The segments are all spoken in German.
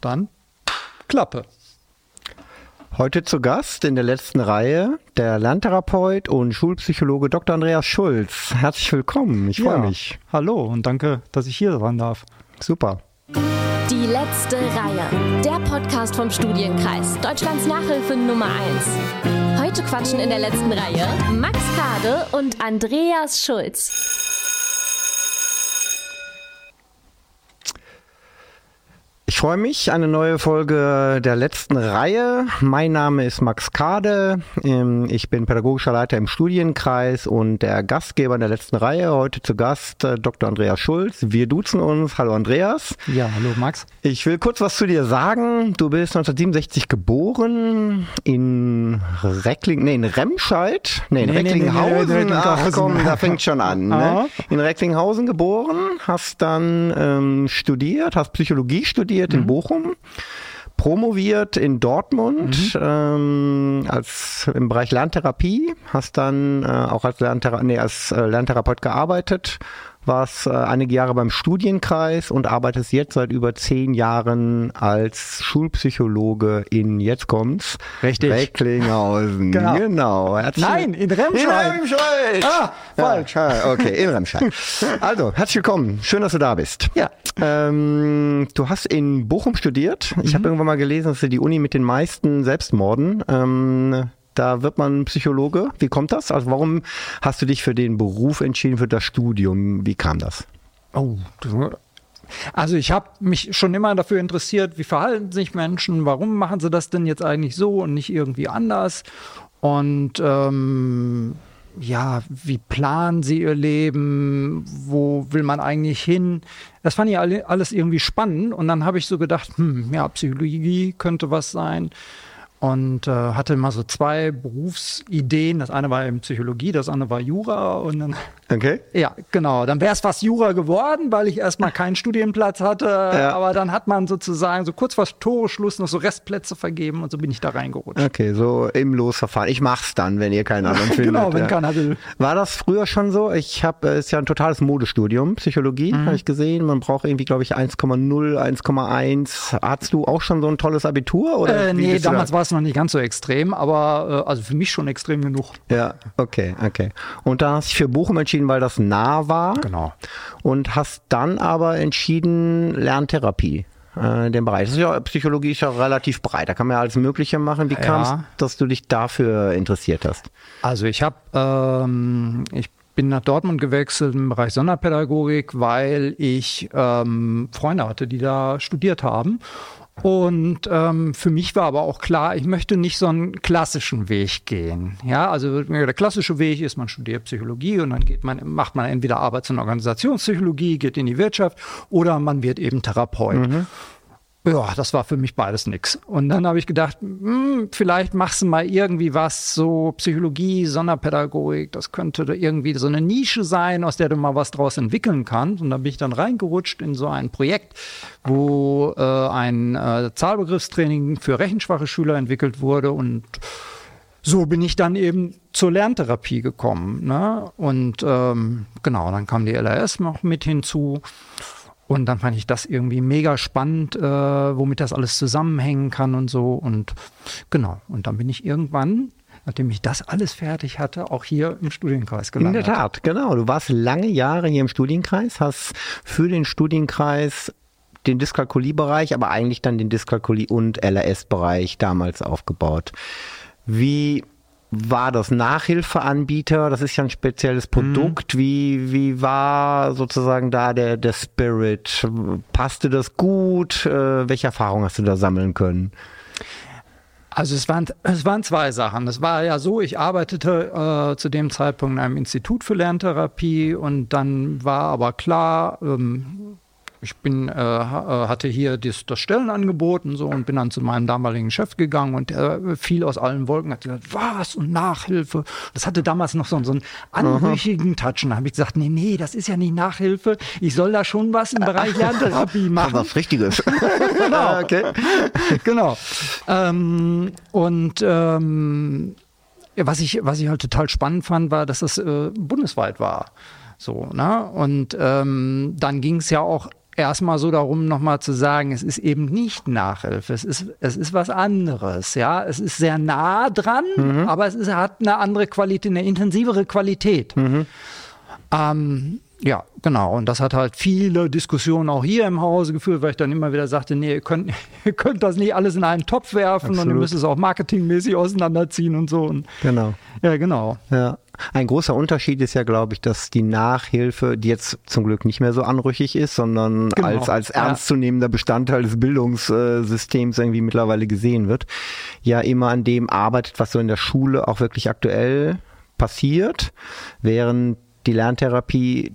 dann Klappe. Heute zu Gast in der letzten Reihe der Lerntherapeut und Schulpsychologe Dr. Andreas Schulz. Herzlich willkommen, ich freue Ja, mich. Hallo und danke, dass ich hier sein darf. Super. Die letzte Reihe. Der Podcast vom Studienkreis. Deutschlands Nachhilfe Nummer 1. Heute quatschen in der letzten Reihe Max Kade und Andreas Schulz. Freue mich, eine neue Folge der letzten Reihe. Mein Name ist Max Kade. Ähm, Ich bin pädagogischer Leiter im Studienkreis und der Gastgeber in der letzten Reihe. Heute zu Gast äh, Dr. Andreas Schulz. Wir duzen uns. Hallo Andreas. Ja, hallo Max. Ich will kurz was zu dir sagen. Du bist 1967 geboren in Reckling, nee, in Remscheid, nee, in Nee, nee, nee, Recklinghausen. nee, nee, Ach Recklinghausen. komm, da fängt schon an. Ne? In Recklinghausen geboren, hast dann ähm, studiert, hast Psychologie studiert. In Bochum. Promoviert in Dortmund Mhm. ähm, als im Bereich Lerntherapie, hast dann äh, auch als, Lernthera nee, als äh, Lerntherapeut gearbeitet, warst äh, einige Jahre beim Studienkreis und arbeitest jetzt seit über zehn Jahren als Schulpsychologe in, jetzt kommt's, Richtig. Recklinghausen. Genau. Genau. Nein, in Remscheid. In Remscheid. Ah, falsch. Ja, okay, in Remscheid. Also, herzlich willkommen. Schön, dass du da bist. Ja. Ähm, du hast in Bochum studiert. Ich Mhm. habe irgendwann mal gelesen, dass ist die Uni mit den meisten Selbstmorden. Ähm, da wird man Psychologe. Wie kommt das? Also warum hast du dich für den Beruf entschieden, für das Studium? Wie kam das? Oh, also ich habe mich schon immer dafür interessiert, wie verhalten sich Menschen, warum machen sie das denn jetzt eigentlich so und nicht irgendwie anders? Und ähm, ja, wie planen sie ihr Leben? Wo will man eigentlich hin? Das fand ich alle- alles irgendwie spannend. Und dann habe ich so gedacht, hm, ja, Psychologie könnte was sein. Und äh, hatte mal so zwei Berufsideen. Das eine war eben Psychologie, das andere war Jura. Und dann Okay. ja, genau. Dann wäre es fast Jura geworden, weil ich erstmal keinen Studienplatz hatte. Aber dann hat man sozusagen so kurz vor Toreschluss noch so Restplätze vergeben und so bin ich da reingerutscht. Okay, so im Losverfahren. Ich mach's dann, wenn ihr keinen anderen findet. Genau, wenn ja. keiner will. War das früher schon so? Ich habe, es ist ja ein totales Modestudium, Psychologie, Mhm. habe ich gesehen. Man braucht irgendwie, glaube ich, 1,0, 1,1. Hattest du auch schon so ein tolles Abitur? Oder Äh, nee, damals da? war es noch nicht ganz so extrem, aber äh, also für mich schon extrem genug. Ja, okay, okay. Und da hast du für Bochum entschieden, weil das nah war. Genau. Und hast dann aber entschieden, Lerntherapie. Äh, den Bereich. Das ist ja, Psychologie ist ja relativ breit. Da kann man ja alles Mögliche machen. Wie Ja. kam es, dass du dich dafür interessiert hast? Also ich habe, ähm, ich bin nach Dortmund gewechselt im Bereich Sonderpädagogik, weil ich ähm, Freunde hatte, die da studiert haben. Und ähm, für mich war aber auch klar, ich möchte nicht so einen klassischen Weg gehen. Ja, also der klassische Weg ist, man studiert Psychologie und dann geht man, macht man entweder Arbeits- und Organisationspsychologie, geht in die Wirtschaft oder man wird eben Therapeut. Ja, das war für mich beides nix. Und dann habe ich gedacht, hm, vielleicht machst du mal irgendwie was, so Psychologie, Sonderpädagogik, das könnte irgendwie so eine Nische sein, aus der du mal was draus entwickeln kannst. Und da bin ich dann reingerutscht in so ein Projekt, wo äh, ein äh, Zahlbegriffstraining für rechenschwache Schüler entwickelt wurde und so bin ich dann eben zur Lerntherapie gekommen. Ne? Und ähm, genau, dann kam die LRS noch mit hinzu. Und dann fand ich das irgendwie mega spannend, äh, womit das alles zusammenhängen kann und so. Und genau, und dann bin ich irgendwann, nachdem ich das alles fertig hatte, auch hier im Studienkreis In gelandet. der Tat, genau. Du warst lange Jahre hier im Studienkreis, hast für den Studienkreis den Dyskalkuliebereich, aber eigentlich dann den Dyskalkulie- und LRS-Bereich damals aufgebaut. Wie war das Nachhilfeanbieter? Das ist ja ein spezielles Produkt. Wie, wie war sozusagen da der, der Spirit? Passte das gut? Äh, welche Erfahrungen hast du da sammeln können? Also es waren, es waren zwei Sachen. Es war ja so, ich arbeitete äh, zu dem Zeitpunkt in einem Institut für Lerntherapie und dann war aber klar, ähm, ich bin, äh, äh, hatte hier das, das Stellenangebot und so und bin dann zu meinem damaligen Chef gegangen und der fiel aus allen Wolken, hat gesagt, was und Nachhilfe. Das hatte damals noch so, so einen anrüchigen Touch und da habe ich gesagt, nee, nee, das ist ja nicht Nachhilfe. Ich soll da schon was im Bereich Lerntherapie machen. Was Richtiges. Genau. okay. genau. Ähm, und ähm, was ich, was ich halt total spannend fand, war, dass das äh, bundesweit war. So, ne? Und ähm, dann ging es ja auch erstmal so darum, nochmal zu sagen, es ist eben nicht Nachhilfe, es ist, es ist was anderes, ja. Es ist sehr nah dran, mhm. aber es ist, hat eine andere Qualität, eine intensivere Qualität. Mhm. Ähm, ja, genau. Und das hat halt viele Diskussionen auch hier im Hause geführt, weil ich dann immer wieder sagte, nee, ihr könnt, ihr könnt das nicht alles in einen Topf werfen Absolut. und ihr müsst es auch marketingmäßig auseinanderziehen und so. Und genau. Ja, genau. Ja. Ein großer Unterschied ist ja, glaube ich, dass die Nachhilfe, die jetzt zum Glück nicht mehr so anrüchig ist, sondern genau. als, als ernstzunehmender Bestandteil des Bildungssystems irgendwie mittlerweile gesehen wird, ja immer an dem arbeitet, was so in der Schule auch wirklich aktuell passiert, während die Lerntherapie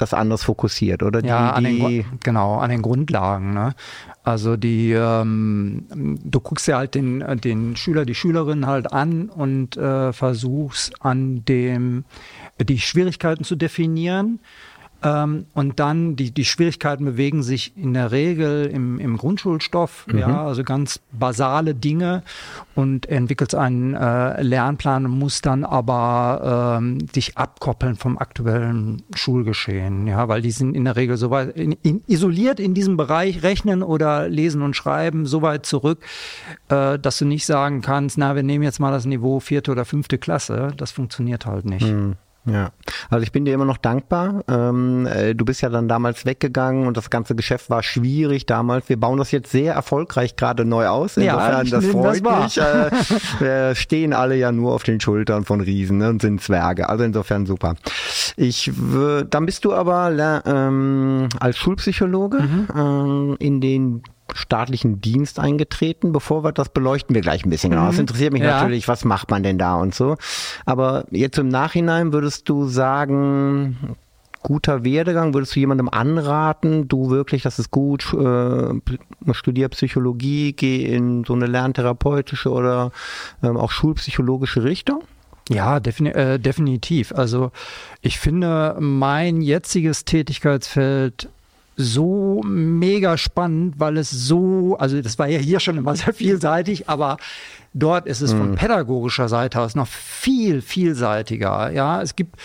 das anders fokussiert, oder? Ja, die, an den, genau, an den Grundlagen. Ne? Also die, ähm, du guckst ja halt den, den Schüler, die Schülerin halt an und äh, versuchst an dem die Schwierigkeiten zu definieren ähm, und dann die, die Schwierigkeiten bewegen sich in der Regel im, im Grundschulstoff, mhm. ja, also ganz basale Dinge und entwickelt einen äh, Lernplan und muss dann aber ähm, sich abkoppeln vom aktuellen Schulgeschehen, ja, weil die sind in der Regel so weit in, in, isoliert in diesem Bereich Rechnen oder Lesen und Schreiben so weit zurück, äh, dass du nicht sagen kannst, na, wir nehmen jetzt mal das Niveau vierte oder fünfte Klasse. Das funktioniert halt nicht. Mhm. Ja, also ich bin dir immer noch dankbar. Ähm, äh, du bist ja dann damals weggegangen und das ganze Geschäft war schwierig damals. Wir bauen das jetzt sehr erfolgreich gerade neu aus. Insofern, ja, das freut das mich. Äh, wir stehen alle ja nur auf den Schultern von Riesen ne, und sind Zwerge. Also insofern super. Ich dann bist du aber ähm, als Schulpsychologe mhm. ähm, in den staatlichen Dienst eingetreten. Bevor wir das beleuchten wir gleich ein bisschen genau. Das mhm. interessiert mich ja. natürlich, was macht man denn da und so. Aber jetzt im Nachhinein würdest du sagen, guter Werdegang, würdest du jemandem anraten, du wirklich, das ist gut, äh, studier Psychologie, geh in so eine lerntherapeutische oder ähm, auch schulpsychologische Richtung? Ja, defini äh, definitiv. Also ich finde, mein jetziges Tätigkeitsfeld so mega spannend, weil es so, also das war ja hier schon immer sehr vielseitig, aber dort ist es mhm. von pädagogischer Seite aus noch viel vielseitiger. Ja, es gibt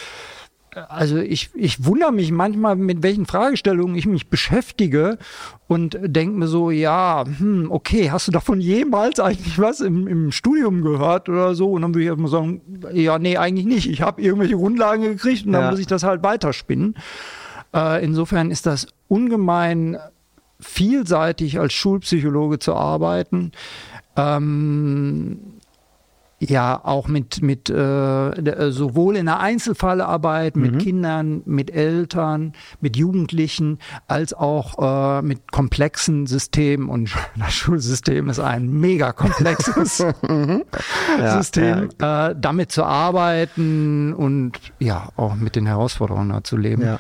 also ich, ich wundere mich manchmal, mit welchen Fragestellungen ich mich beschäftige und denke mir so, ja, hm, okay, hast du davon jemals eigentlich was im, im Studium gehört oder so? Und dann würde ich erstmal sagen, ja, nee, eigentlich nicht. Ich habe irgendwelche Grundlagen gekriegt und dann muss ich das halt weiterspinnen. Äh, insofern ist das ungemein vielseitig als Schulpsychologe zu arbeiten. Ähm, ja, auch mit, mit äh, sowohl in der Einzelfallarbeit mit mhm. Kindern, mit Eltern, mit Jugendlichen, als auch äh, mit komplexen Systemen. Und das Schulsystem ist ein mega komplexes mhm. ja, System, ja. Äh, damit zu arbeiten und ja, auch mit den Herausforderungen zu leben. Ja.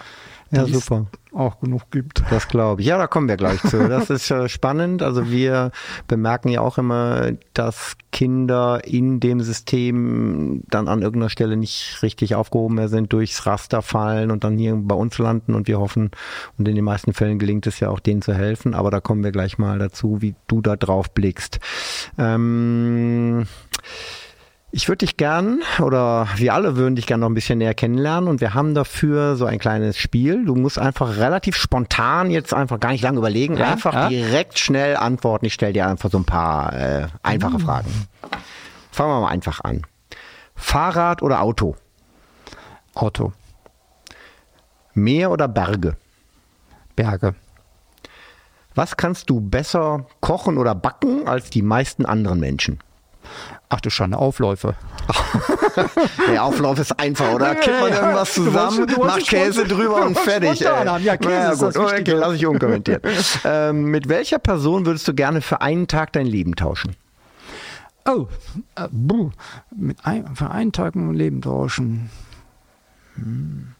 Ja, super. Auch genug gibt. Das glaube ich. Ja, da kommen wir gleich zu. Das ist äh, spannend. Also wir bemerken ja auch immer, dass Kinder in dem System dann an irgendeiner Stelle nicht richtig aufgehoben mehr sind, durchs Raster fallen und dann hier bei uns landen und wir hoffen, und in den meisten Fällen gelingt es ja auch denen zu helfen, aber da kommen wir gleich mal dazu, wie du da drauf blickst. Ähm ich würde dich gern, oder wir alle würden dich gern noch ein bisschen näher kennenlernen und wir haben dafür so ein kleines Spiel. Du musst einfach relativ spontan jetzt einfach gar nicht lange überlegen, ja, einfach ja. direkt schnell antworten. Ich stelle dir einfach so ein paar äh, einfache mhm. Fragen. Fangen wir mal einfach an. Fahrrad oder Auto? Auto. Meer oder Berge? Berge. Was kannst du besser kochen oder backen als die meisten anderen Menschen? Ach du Schande, Aufläufe. Der Auflauf ist einfach, oder? Kippt man irgendwas zusammen, macht Käse drüber und fertig. Ja, Käse ja, gut. Okay, lass ich unkommentiert. ähm, mit welcher Person würdest du gerne für einen Tag dein Leben tauschen? Oh, äh, mit ein, für einen Tag mein Leben tauschen. Hm.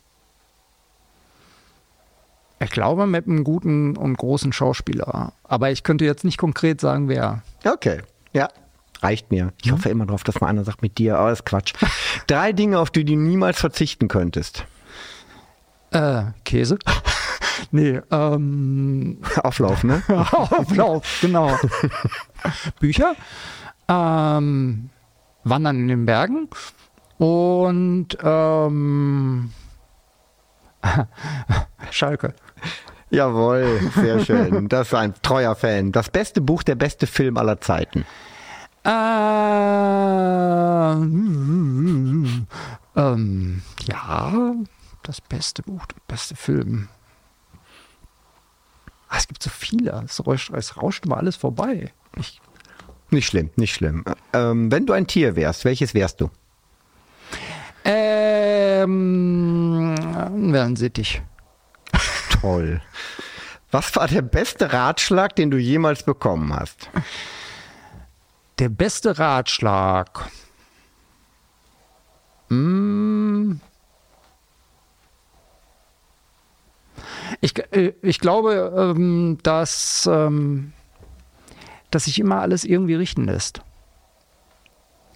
Ich glaube mit einem guten und großen Schauspieler. Aber ich könnte jetzt nicht konkret sagen, wer. Okay, ja, reicht mir. Ich hoffe immer darauf, dass mal einer sagt mit dir, aber oh, das ist Quatsch. Drei Dinge, auf die du niemals verzichten könntest. Äh, Käse. nee, ähm. Auflauf, ne? Auflauf, genau. Bücher. Ähm, Wandern in den Bergen. Und ähm, Schalke. Jawohl, sehr schön. Das ist ein treuer Fan. Das beste Buch, der beste Film aller Zeiten. Äh, ähm, ja, das beste Buch, der beste Film. Ah, es gibt so viele. Es rauscht, es rauscht immer alles vorbei. Ich, Nicht schlimm, nicht schlimm. Ähm, wenn du ein Tier wärst, welches wärst du? ähm, Wellensittich. Toll. Was war der beste Ratschlag, den du jemals bekommen hast? Der beste Ratschlag. Mm. Ich, äh, ich glaube, ähm, dass, ähm, dass sich immer alles irgendwie richten lässt.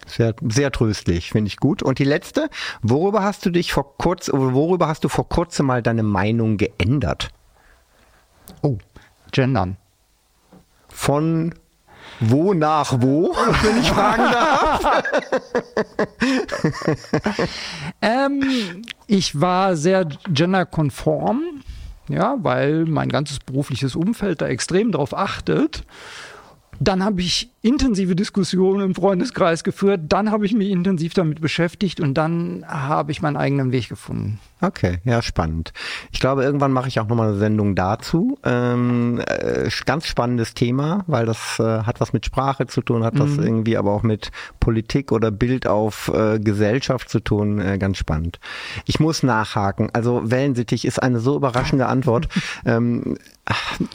Sehr, sehr tröstlich, finde ich gut. Und die letzte, worüber hast du dich vor kurz, worüber hast du vor kurzem mal deine Meinung geändert? Oh, gendern. Von wo nach wo, wenn ich fragen darf? Ähm, ich war sehr genderkonform, ja, weil mein ganzes berufliches Umfeld da extrem drauf achtet. Dann habe ich intensive Diskussionen im Freundeskreis geführt, dann habe ich mich intensiv damit beschäftigt und dann habe ich meinen eigenen Weg gefunden. Okay, ja, spannend. Ich glaube, irgendwann mache ich auch nochmal eine Sendung dazu. Ähm, äh, ganz spannendes Thema, weil das äh, hat was mit Sprache zu tun, hat das irgendwie aber auch mit Politik oder Bild auf äh, Gesellschaft zu tun. Äh, ganz spannend. Ich muss nachhaken. Also Wellensittich ist eine so überraschende Antwort. ähm,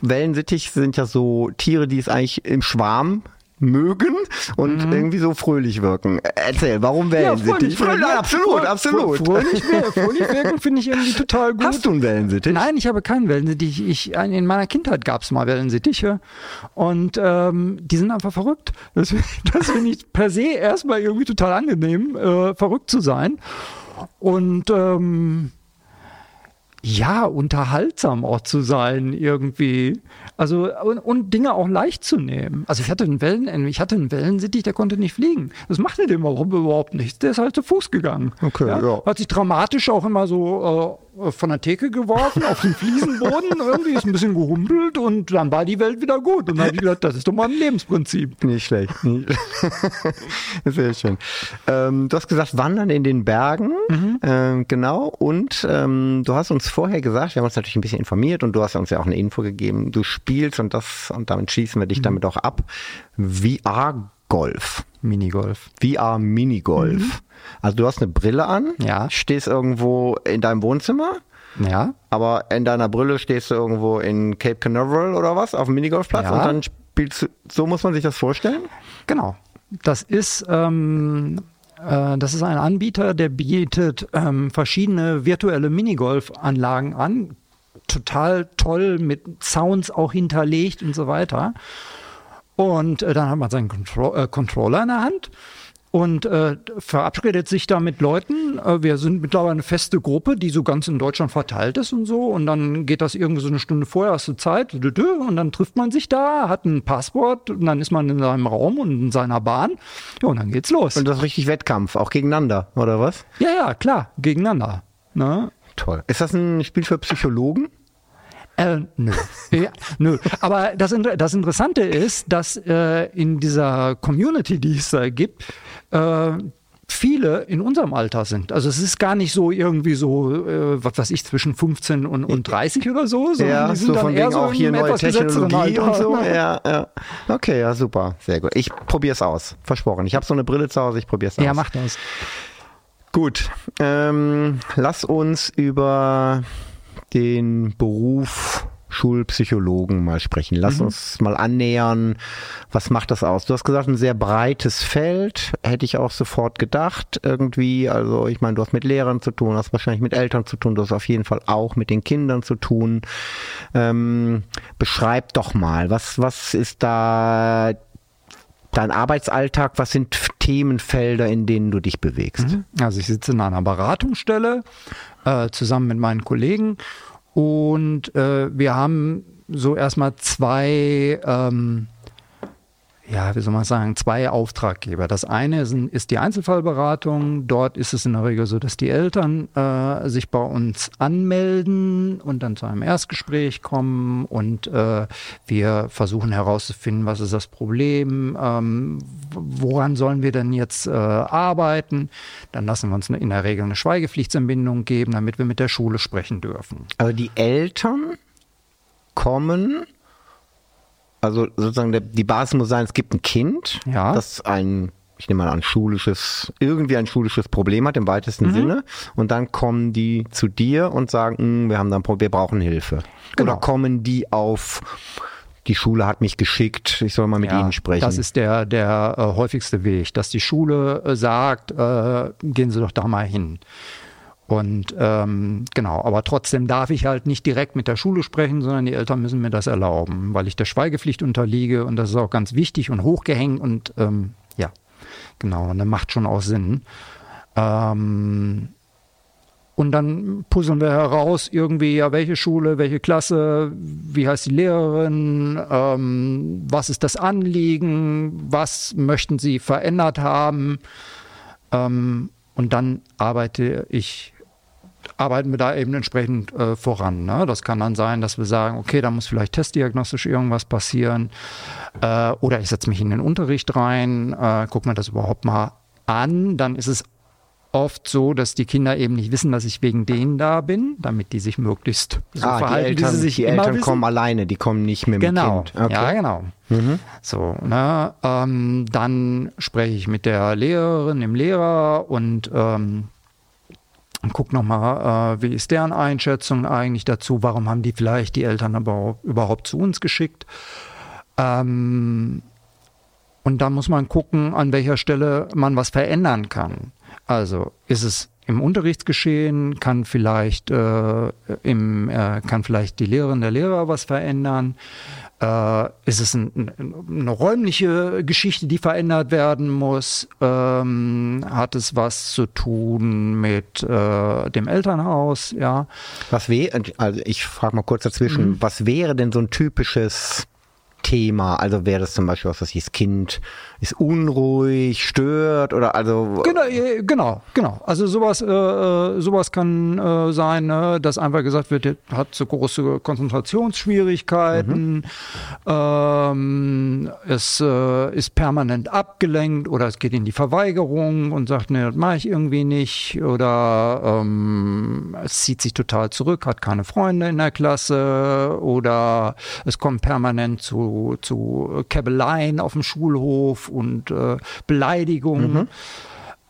Wellensittich sind ja so Tiere, die es eigentlich im Schwarm mögen und irgendwie so fröhlich wirken. Erzähl, warum Wellensittich? fröhlich, Ja, absolut, frö- absolut. frö- Fröhlich, fröhlich wirken finde ich irgendwie total gut. Hast du einen Wellensittich? Nein, ich habe keinen Wellensittich. Ich, in meiner Kindheit gab es mal Wellensittiche und ähm, die sind einfach verrückt. Das, das finde ich per se erstmal irgendwie total angenehm, äh, verrückt zu sein. Und ähm, ja, unterhaltsam auch zu sein irgendwie. Also und, und Dinge auch leicht zu nehmen. Also ich hatte einen Wellen, ich hatte einen Wellensittich, der konnte nicht fliegen. Das machte dem überhaupt nichts. Der ist halt zu Fuß gegangen. Okay, ja. Hat sich dramatisch auch immer so äh, von der Theke geworfen auf den Fliesenboden. Irgendwie ist ein bisschen gehumpelt und dann war die Welt wieder gut. Und dann habe ich gedacht, das ist doch mal ein Lebensprinzip. Nicht schlecht. Nicht Sehr schön. Ähm, du hast gesagt, Wandern in den Bergen. Ähm, genau. Und ähm, du hast uns vorher gesagt, wir haben uns natürlich ein bisschen informiert und du hast uns ja auch eine Info gegeben. Du spielst und das, und damit schließen wir dich damit auch ab. VR-Golf. Minigolf. VR-Minigolf. Also du hast eine Brille an, Ja. stehst irgendwo in deinem Wohnzimmer, Ja. aber in deiner Brille stehst du irgendwo in Cape Canaveral oder was, auf dem Minigolfplatz Ja. und dann spielst du, so muss man sich das vorstellen? Genau. Das ist, ähm, äh, das ist ein Anbieter, der bietet ähm, verschiedene virtuelle Minigolfanlagen an. Total toll, mit Sounds auch hinterlegt und so weiter. Und äh, dann hat man seinen Contro äh, Controller in der Hand und äh, verabredet sich da mit Leuten. Äh, wir sind mittlerweile eine feste Gruppe, die so ganz in Deutschland verteilt ist und so. Und dann geht das irgendwie so eine Stunde vorher, hast du Zeit, und dann trifft man sich da, hat ein Passwort und dann ist man in seinem Raum und in seiner Bahn. Ja, und dann geht's los. Und das ist richtig Wettkampf, auch gegeneinander, oder was? ja, ja, klar, gegeneinander. Ne? Toll. Ist das ein Spiel für Psychologen? Äh, nö. ja, nö. Aber das, das Interessante ist, dass äh, in dieser Community, die es da gibt, äh, viele in unserem Alter sind. Also es ist gar nicht so irgendwie so, äh, was weiß ich, zwischen 15 und, und 30 oder so, sondern die sind so dann von eher so auch hier neue Technologie und so. Ja, ja. Okay, ja, super. Sehr gut. Ich probier's aus. Versprochen. Ich habe so eine Brille zu Hause, ich probier's aus. Ja, mach das. Gut. Ähm, lass uns über den Beruf Schulpsychologen mal sprechen. Lass uns mal annähern. Was macht das aus? Du hast gesagt, ein sehr breites Feld. Hätte ich auch sofort gedacht. Irgendwie, also ich meine, du hast mit Lehrern zu tun, hast wahrscheinlich mit Eltern zu tun, du hast auf jeden Fall auch mit den Kindern zu tun. Ähm, beschreib doch mal, was, was ist da dein Arbeitsalltag? Was sind Themenfelder, in denen du dich bewegst? Also ich sitze in einer Beratungsstelle äh, zusammen mit meinen Kollegen. Und äh, wir haben so erstmal zwei, ähm, ja, wie soll man sagen, zwei Auftraggeber. Das eine ist, die Einzelfallberatung. Dort ist es in der Regel so, dass die Eltern äh, sich bei uns anmelden und dann zu einem Erstgespräch kommen und äh, wir versuchen herauszufinden, was ist das Problem, ähm, woran sollen wir denn jetzt äh, arbeiten. Dann lassen wir uns in der Regel eine Schweigepflichtsentbindung geben, damit wir mit der Schule sprechen dürfen. Also die Eltern kommen also sozusagen der, die Basis muss sein, es gibt ein Kind, ja. das ein ich nehme mal an, schulisches, irgendwie ein schulisches Problem hat im weitesten mhm. Sinne. Und dann kommen die zu dir und sagen, hm, wir haben dann, wir brauchen Hilfe. Genau. Oder kommen die auf, die Schule hat mich geschickt, ich soll mal mit ja, ihnen sprechen. Das ist der, der äh, häufigste Weg, dass die Schule äh, sagt, äh, gehen Sie doch da mal hin. Und ähm, genau, aber trotzdem darf ich halt nicht direkt mit der Schule sprechen, sondern die Eltern müssen mir das erlauben, weil ich der Schweigepflicht unterliege und das ist auch ganz wichtig und hochgehängt und ähm, ja, genau, und das macht schon auch Sinn. Ähm, und dann puzzeln wir heraus, irgendwie, ja, welche Schule, welche Klasse, wie heißt die Lehrerin, ähm, was ist das Anliegen, was möchten sie verändert haben. Ähm, und dann arbeite ich arbeiten wir da eben entsprechend äh, voran. Ne? Das kann dann sein, dass wir sagen, okay, da muss vielleicht testdiagnostisch irgendwas passieren. Äh, oder ich setze mich in den Unterricht rein, äh, gucke mir das überhaupt mal an. Dann ist es oft so, dass die Kinder eben nicht wissen, dass ich wegen denen da bin, damit die sich möglichst so ah, verhalten, die Eltern, wie sie sich die immer Eltern wissen. kommen alleine, die kommen nicht mit genau. dem Kind. Okay. Ja, genau. Mhm. So, ne, ähm, dann spreche ich mit der Lehrerin, dem Lehrer und ähm, guck nochmal, äh, wie ist deren Einschätzung eigentlich dazu? Warum haben die vielleicht die Eltern aber überhaupt zu uns geschickt? Ähm, und dann muss man gucken, an welcher Stelle man was verändern kann. Also ist es im Unterrichtsgeschehen, kann vielleicht, äh, im, äh, kann vielleicht die Lehrerin der Lehrer was verändern. Äh, ist es ein, eine räumliche Geschichte, die verändert werden muss? Ähm, hat es was zu tun mit äh, dem Elternhaus? Ja. Was wäre, also ich frage mal kurz dazwischen, mhm. was wäre denn so ein typisches Thema? Also wäre das zum Beispiel was, was das Kind ist unruhig, stört oder also genau, genau, genau. Also sowas, äh, äh, sowas kann äh, sein, ne, dass einfach gesagt wird, hat so große Konzentrationsschwierigkeiten, mhm. ähm, es äh, ist permanent abgelenkt oder es geht in die Verweigerung und sagt, ne, das mache ich irgendwie nicht oder ähm, es zieht sich total zurück, hat keine Freunde in der Klasse oder es kommt permanent zu, zu Käbeleien auf dem Schulhof und äh, Beleidigungen. Mhm.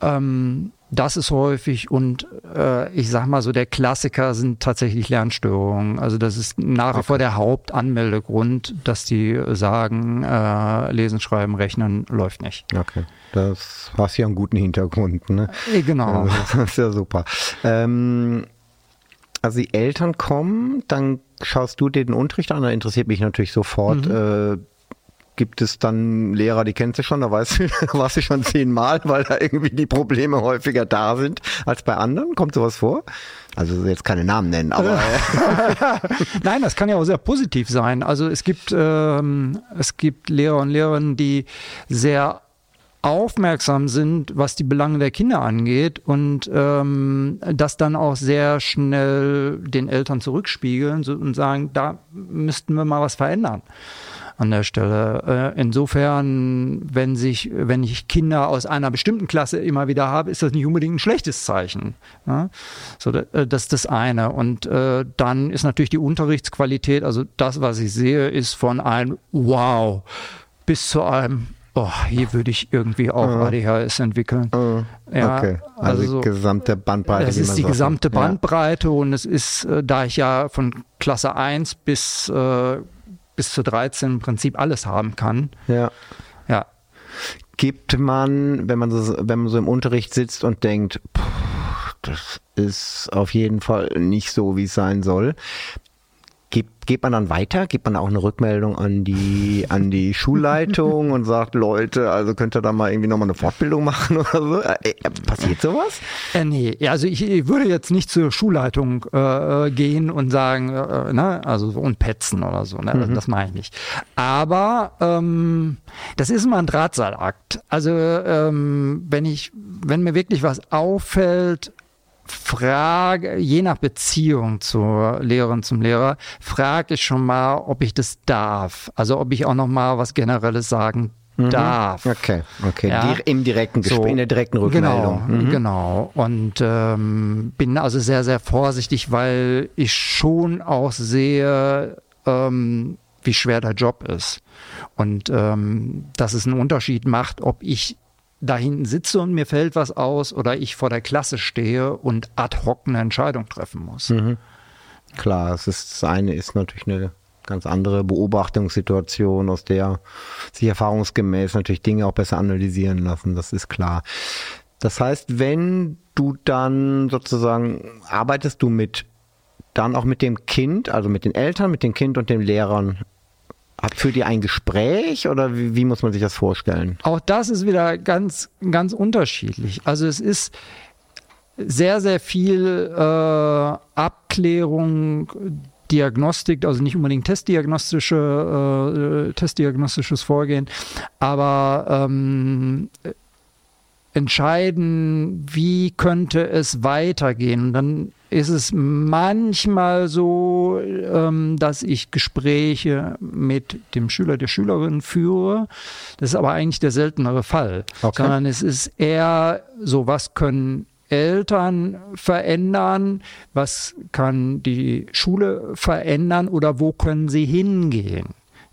Ähm, das ist häufig und äh, ich sag mal so, der Klassiker sind tatsächlich Lernstörungen. Also das ist nach wie vor der Hauptanmeldegrund, dass die sagen, äh, Lesen, Schreiben, Rechnen läuft nicht. Okay. Das hast ja einen guten Hintergrund, ne? Äh, genau. Das ist ja super. Ähm, also die Eltern kommen, dann schaust du dir den Unterricht an, da interessiert mich natürlich sofort, mhm. äh, gibt es dann Lehrer, die kennst du schon, da weißt du, da warst du schon zehnmal, weil da irgendwie die Probleme häufiger da sind als bei anderen. Kommt sowas vor? Also jetzt keine Namen nennen, aber. Nein, das kann ja auch sehr positiv sein. Also es gibt, ähm, es gibt Lehrer und Lehrerinnen, die sehr aufmerksam sind, was die Belange der Kinder angeht und ähm, das dann auch sehr schnell den Eltern zurückspiegeln und sagen, da müssten wir mal was verändern an der Stelle. Äh, insofern, wenn sich, wenn ich Kinder aus einer bestimmten Klasse immer wieder habe, ist das nicht unbedingt ein schlechtes Zeichen. Ja? So, äh, das ist das eine. Und äh, dann ist natürlich die Unterrichtsqualität, also das, was ich sehe, ist von einem Wow bis zu einem Oh, hier würde ich irgendwie auch uh, ADHS entwickeln. Uh, ja, okay. Also, also die gesamte Bandbreite. Es ist die gesamte Bandbreite ja. und es ist, äh, da ich ja von Klasse 1 bis äh, bis zu 13 im Prinzip alles haben kann. Ja. Ja. Gibt man, wenn man so, wenn man so im Unterricht sitzt und denkt, pff, das ist auf jeden Fall nicht so, wie es sein soll, Gibt, geht man dann weiter? Gibt man auch eine Rückmeldung an die, an die Schulleitung und sagt, Leute, also könnt ihr da mal irgendwie nochmal eine Fortbildung machen oder so? Äh, äh, passiert sowas? Äh, nee, also ich, ich, würde jetzt nicht zur Schulleitung äh, gehen und sagen, äh, ne, also und petzen oder so, ne? Mhm. das meine ich nicht. Aber ähm, das ist immer ein Drahtseilakt. Also ähm, wenn ich, wenn mir wirklich was auffällt, frage, je nach Beziehung zur Lehrerin, zum Lehrer, frage ich schon mal, ob ich das darf. Also ob ich auch noch mal was Generelles sagen mhm. darf. Okay, okay. Ja? Im direkten Gespräch, so, in der direkten Rückmeldung. Genau, mhm. genau. Und ähm, bin also sehr, sehr vorsichtig, weil ich schon auch sehe, ähm, wie schwer der Job ist. Und ähm, dass es einen Unterschied macht, ob ich da hinten sitze und mir fällt was aus oder ich vor der Klasse stehe und ad hoc eine Entscheidung treffen muss. Mhm. Klar, es ist, das eine ist natürlich eine ganz andere Beobachtungssituation, aus der sich erfahrungsgemäß natürlich Dinge auch besser analysieren lassen, das ist klar. Das heißt, wenn du dann sozusagen arbeitest du mit dann auch mit dem Kind, also mit den Eltern, mit dem Kind und den Lehrern Führt ihr ein Gespräch oder wie, wie, muss man sich das vorstellen? Auch das ist wieder ganz, ganz unterschiedlich. Also es ist sehr, sehr viel äh, Abklärung, Diagnostik, also nicht unbedingt testdiagnostische, äh, testdiagnostisches Vorgehen, aber ähm, entscheiden, wie könnte es weitergehen. Und dann ist es manchmal so, ähm, dass ich Gespräche mit dem Schüler, der Schülerin führe. Das ist aber eigentlich der seltenere Fall, okay. sondern es ist eher so, was können Eltern verändern, was kann die Schule verändern oder wo können sie hingehen.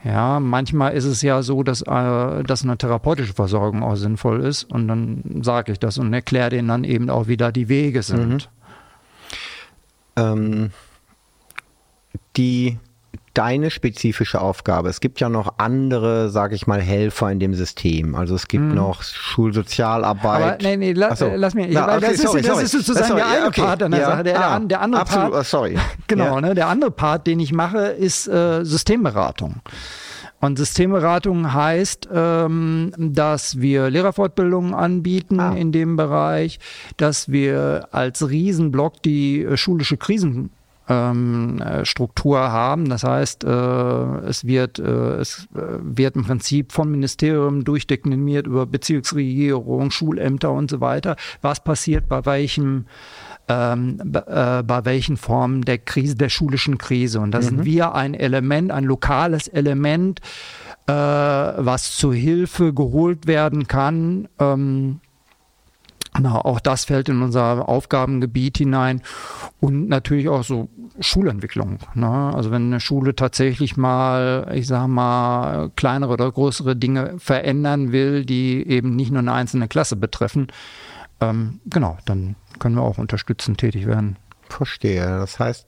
Ja, manchmal ist es ja so, dass, äh, dass eine therapeutische Versorgung auch sinnvoll ist und dann sage ich das und erkläre denen dann eben auch, wie da die Wege sind. Mhm. Ähm, die deine spezifische Aufgabe. Es gibt ja noch andere, sage ich mal, Helfer in dem System. Also es gibt hm. noch Schulsozialarbeit. Aber nee, nee, la, so. lass mich. Na, okay, das, sorry, ist, das ist sozusagen sorry, der eine okay. Part an der ja. Sache. Der, ah, der, andere absolut, Part, sorry. Genau, ja. ne, der andere Part, den ich mache, ist äh, Systemberatung. Und Systemberatung heißt, ähm, dass wir Lehrerfortbildungen anbieten ah. in dem Bereich, dass wir als Riesenblock die äh, schulische Krisen ähm, äh, Struktur haben. Das heißt, äh, es wird es wird im Prinzip vom Ministerium durchdekliniert über Bezirksregierung, Schulämter und so weiter. Was passiert bei welchem ähm, äh, bei welchen Formen der Krise, der schulischen Krise. Und da mhm. sind wir ein Element, ein lokales Element, äh, was zur Hilfe geholt werden kann. Ähm, na, auch das fällt in unser Aufgabengebiet hinein und natürlich auch so Schulentwicklung. Ne? Also wenn eine Schule tatsächlich mal, ich sag mal, kleinere oder größere Dinge verändern will, die eben nicht nur eine einzelne Klasse betreffen, ähm, genau, dann können wir auch unterstützend tätig werden. Verstehe. Das heißt,